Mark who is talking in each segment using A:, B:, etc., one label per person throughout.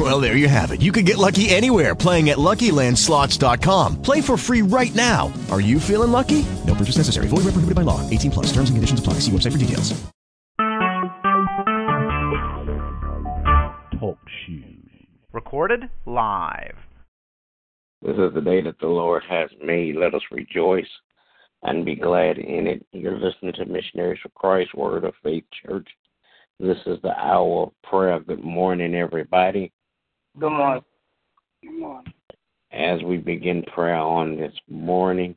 A: Well, there you have it. You can get lucky anywhere playing at LuckyLandSlots.com. Play for free right now. Are you feeling lucky? No purchase necessary. Void where prohibited by law. 18 plus. Terms and conditions apply. See website for details.
B: Talk shoes. Recorded live.
C: This is the day that the Lord has made. Let us rejoice and be glad in it. You're listening to Missionaries for Christ, Word of Faith Church. This is the hour of prayer. Good morning, everybody.
D: Good morning. Good morning.
C: As we begin prayer on this morning,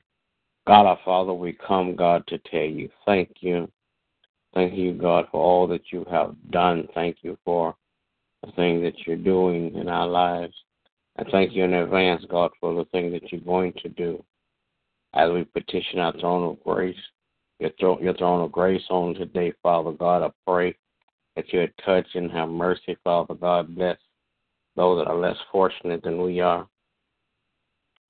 C: God our Father, we come, God, to tell you thank you. Thank you, God, for all that you have done. Thank you for the thing that you're doing in our lives. I thank you in advance, God, for the thing that you're going to do. As we petition our throne of grace, your throne, your throne of grace on today, Father God, I pray that you would touch and have mercy, Father God. Bless those that are less fortunate than we are.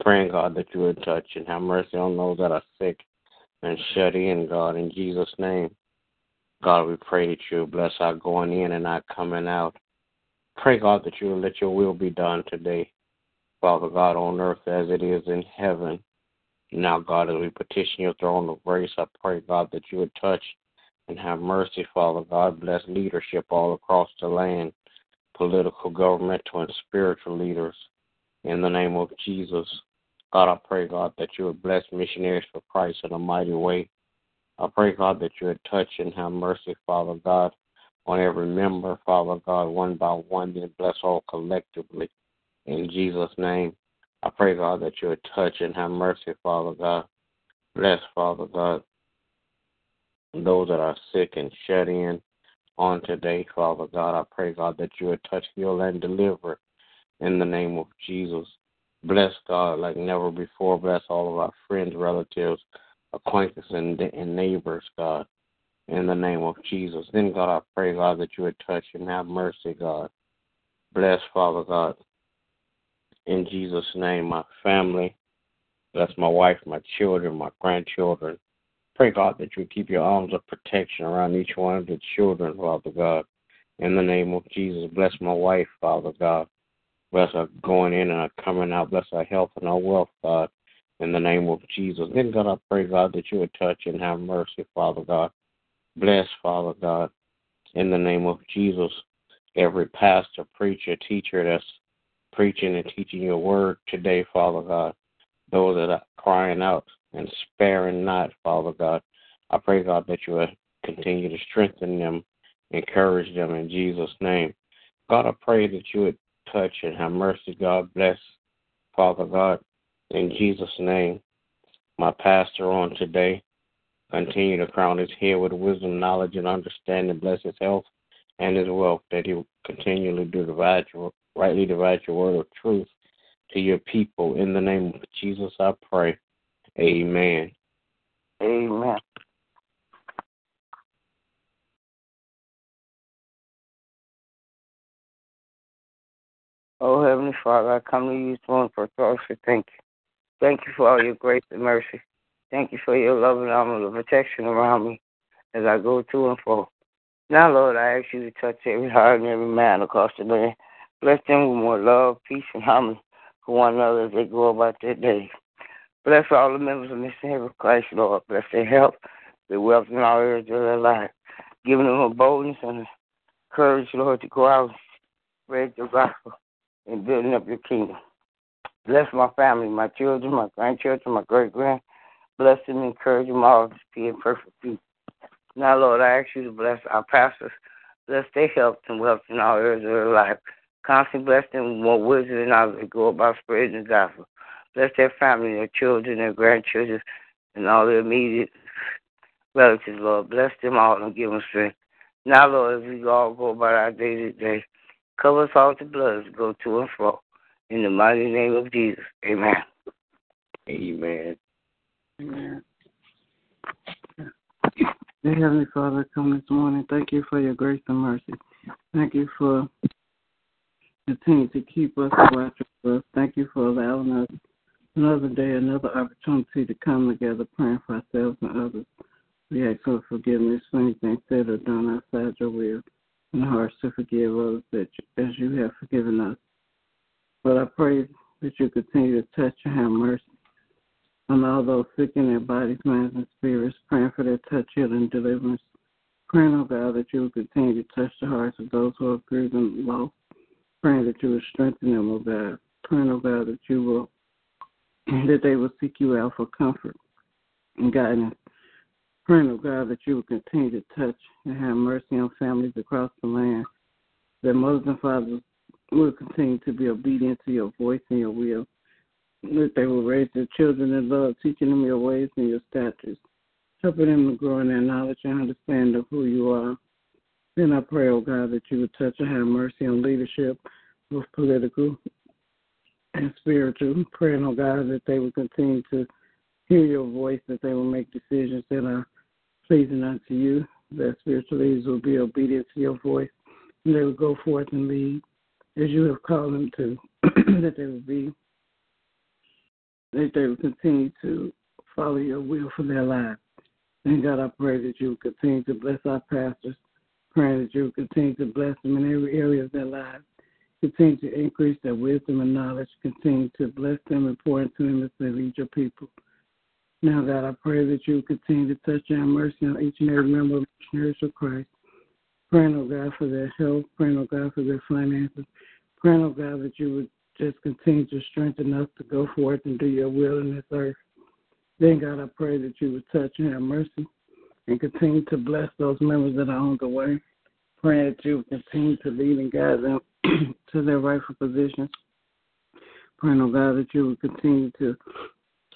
C: Praying, God, that you would touch and have mercy on those that are sick and shut in, God, in Jesus' name. God, we pray that you bless our going in and our coming out. Pray, God, that you let your will be done today, Father God, on earth as it is in heaven. Now, God, as we petition your throne of grace, I pray, God, that you would touch and have mercy, Father God. Bless leadership all across the land, political, governmental, and spiritual leaders. In the name of Jesus, God, I pray, God, that you would bless missionaries for Christ in a mighty way. I pray, God, that you would touch and have mercy, Father God, on every member, Father God, one by one, then bless all collectively. In Jesus' name, I pray, God, that you would touch and have mercy, Father God. Bless, Father God, those that are sick and shut in on today, Father God. I pray, God, that you would touch, heal, and deliver in the name of Jesus. Bless, God, like never before. Bless all of our friends, relatives, acquaintances, and, and neighbors, God in the name of Jesus. Then, God, I pray, God, that you would touch and have mercy, God. Bless, Father God, in Jesus' name, my family. Bless my wife, my children, my grandchildren. Pray, God, that you keep your arms of protection around each one of the children, Father God. In the name of Jesus, bless my wife, Father God. Bless her going in and her coming out. Bless her health and her wealth, God. In the name of Jesus. Then, God, I pray, God, that you would touch and have mercy, Father God. Bless, Father God, in the name of Jesus, every pastor, preacher, teacher that's preaching and teaching your word today, Father God. Those that are crying out and sparing not, Father God. I pray, God, that you continue to strengthen them, encourage them in Jesus' name. God, I pray that you would touch and have mercy, God. Bless, Father God, in Jesus' name. My pastor on today, Continue to crown his head with wisdom, knowledge, and understanding. Bless his health and his wealth, that he will continually do divide your, rightly divide your word of truth to your people. In the name of Jesus, I pray. Amen.
D: Amen. Oh, Heavenly Father, I come to you morning for to thank you. Thank you for all your grace and mercy. Thank you for your love and armor of protection around me as I go to and fro. Now, Lord, I ask you to touch every heart and every man across the land. Bless them with more love, peace, and harmony for one another as they go about their day. Bless all the members of Missionary of Christ, Lord. Bless their health, their wealth, and all areas of their life. Giving them a boldness and courage, Lord, to go out and spread your gospel and building up your kingdom. Bless my family, my children, my grandchildren, my great grand. Bless them and encourage them all to be in perfect peace. Now, Lord, I ask you to bless our pastors. Bless their health and wealth in all areas of their life. Constantly bless them with more wisdom and knowledge to go about spreading the gospel. Bless their family, their children, their grandchildren, and all their immediate relatives, Lord. Bless them all and give them strength. Now, Lord, as we all go about our day to day, cover us all with the blood as we go to and fro. In the mighty name of Jesus. Amen.
C: Amen.
D: Amen.
E: Dear Heavenly Father, come this morning. Thank you for your grace and mercy. Thank you for continuing to keep us and watch us. Thank you for allowing us another day, another opportunity to come together praying for ourselves and others. We ask for forgiveness for anything said or done outside your will and hearts to forgive us that as you have forgiven us. But I pray that you continue to touch and have mercy on all those sick in their bodies, minds, and spirits, praying for their touch, healing, deliverance. Praying, oh God, that you will continue to touch the hearts of those who are grieving loss. Praying that you will strengthen them, oh God. Praying, oh God, that you will, that they will seek you out for comfort and guidance. Praying, oh God, that you will continue to touch and have mercy on families across the land. That mothers and fathers will continue to be obedient to your voice and your will that they will raise their children in love, teaching them your ways and your statutes, helping them to grow in their knowledge and understanding of who you are. Then I pray, oh God, that you would touch and have mercy on leadership, both political and spiritual. Praying, oh God, that they will continue to hear your voice, that they will make decisions that are pleasing unto you, that spiritual leaders will be obedient to your voice, and they will go forth and lead as you have called them to, that they will be that they will continue to follow your will for their lives. And God, I pray that you will continue to bless our pastors, praying that you will continue to bless them in every area of their lives. Continue to increase their wisdom and knowledge. Continue to bless them and pour into them as they lead your people. Now, God, I pray that you continue to touch and have mercy on each and every member of the Church of Christ. Praying, oh God, for their health. Praying, oh God, for their finances. Praying, oh God, that you would just continue to strengthen us to go forth and do your will in this earth. Then, God, I pray that you would touch and have mercy and continue to bless those members that are on the way. Praying that you would continue to lead and guide them to their rightful positions. Praying, oh God, that you would continue to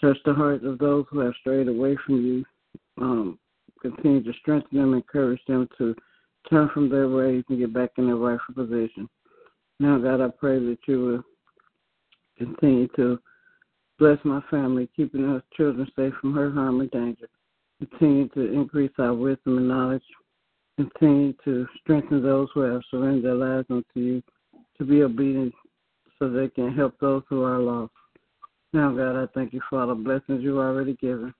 E: touch the hearts of those who have strayed away from you. Um, continue to strengthen them, encourage them to turn from their ways and get back in their rightful position. Now, God, I pray that you will Continue to bless my family, keeping us children safe from hurt, harm, and danger. Continue to increase our wisdom and knowledge. Continue to strengthen those who have surrendered their lives unto you to be obedient so they can help those who are lost. Now, God, I thank you for all the blessings you've already given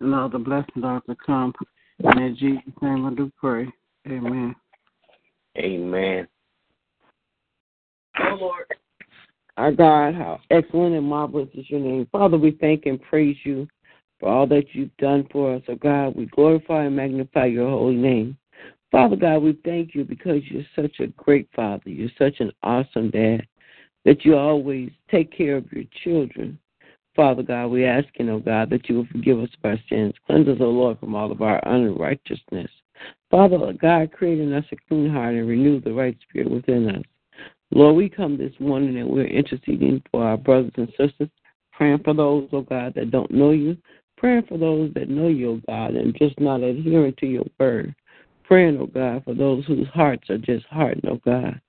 E: and all the blessings are to come. in Jesus' name I do pray. Amen.
C: Amen.
F: Oh, Lord. Our God, how excellent and marvelous is your name. Father, we thank and praise you for all that you've done for us. Oh God, we glorify and magnify your holy name. Father God, we thank you because you're such a great father. You're such an awesome dad that you always take care of your children. Father God, we ask you, oh God, that you will forgive us of our sins. Cleanse us, O Lord, from all of our unrighteousness. Father God, create in us a clean heart and renew the right spirit within us. Lord, we come this morning and we're interceding for our brothers and sisters, praying for those, oh God, that don't know you, praying for those that know you, oh God, and just not adhering to your word. Praying, oh God, for those whose hearts are just hardened, oh God.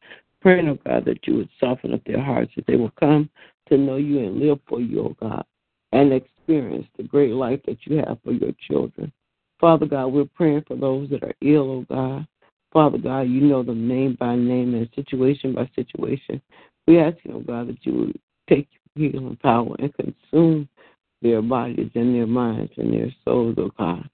F: Praying, oh God, that you would soften up their hearts, that they will come to know you and live for you, oh God, and experience the great life that you have for your children. Father God, we're praying for those that are ill, oh God. Father God, you know them name by name and situation by situation. We ask you, oh God, that you would take your healing power and consume their bodies and their minds and their souls, oh God.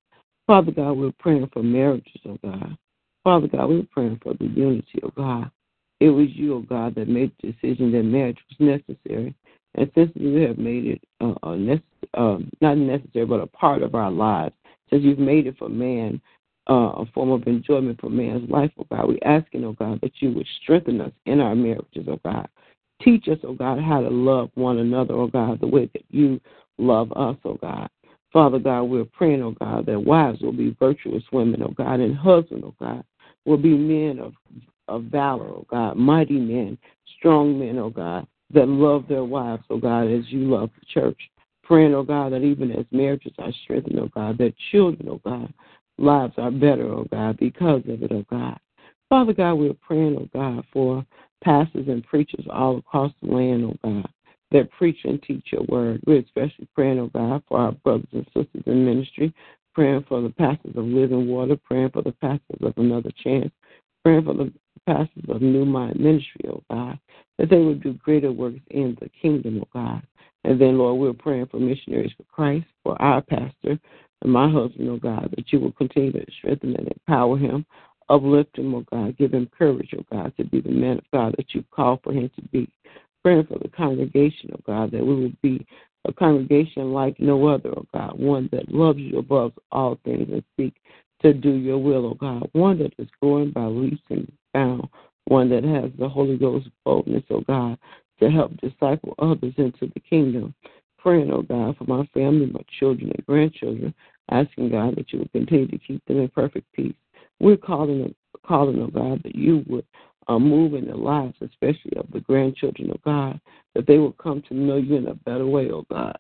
F: Father God, we're praying for marriages, oh God. Father God, we're praying for the unity, oh God. It was you, oh God, that made the decision that marriage was necessary. And since you have made it uh, uh, not necessary, but a part of our lives, since you've made it for man uh, a form of enjoyment for man's life, oh God. we're asking, oh God, that you would strengthen us in our marriages, oh God. Teach us, oh God, how to love one another, oh God, the way that you love us, oh God. Father God, we're praying, oh God, that wives will be virtuous women, oh God, and husbands, oh God, will be men of, of valor, oh God, mighty men, strong men, oh God, that love their wives, oh God, as you love the church. Praying, oh God, that even as marriages are strengthened, oh God, that children, oh God, lives are better, oh God, because of it, oh God. Father God, we're praying, oh God, for pastors and preachers all across the land, oh God, that preach and teach your word. We're especially praying, oh God, for our brothers and sisters in ministry, praying for the pastors of Living Water, praying for the pastors of Another Chance, praying for the pastors of New Mind Ministry, oh God, that they would do greater works in the kingdom, oh God. And then, Lord, we're praying for missionaries for Christ, for our pastor and my husband, oh God, that you will continue to strengthen and empower him, uplift him, oh God, give him courage, oh God, to be the man of God that you've called for him to be. Praying for the congregation, oh God, that we will be a congregation like no other, oh God, one that loves you above all things and seek to do your will, oh God, one that is growing by leaps and bounds, one that has the Holy Ghost boldness, oh God, to help disciple others into the kingdom. Praying, oh God, for my family, my children and grandchildren, asking God that you would continue to keep them in perfect peace. We're calling, calling, oh God, that you would uh, move in their lives, especially of the grandchildren of God, that they will come to know you in a better way, oh God.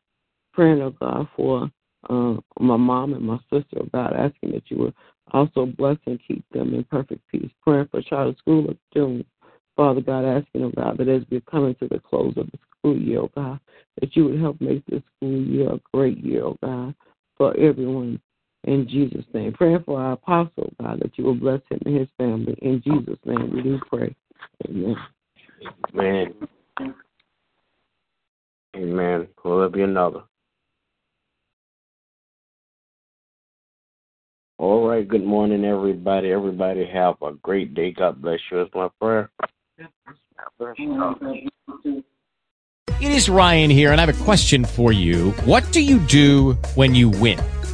F: Praying, oh God, for uh, my mom and my sister, oh God, asking that you would also bless and keep them in perfect peace. Praying for charter school of June. Father God, asking, oh God, that as we're coming to the close of the school year, oh God, that you would help make this school year a great year, oh God, for everyone in Jesus' name. Praying for our apostle, God, that you will bless him and his family. In Jesus' name, we do pray. Amen.
C: Amen. Amen. Will there be another? All right. Good morning, everybody. Everybody have a great day. God bless you. It's my prayer.
G: It is Ryan here, and I have a question for you. What do you do when you win?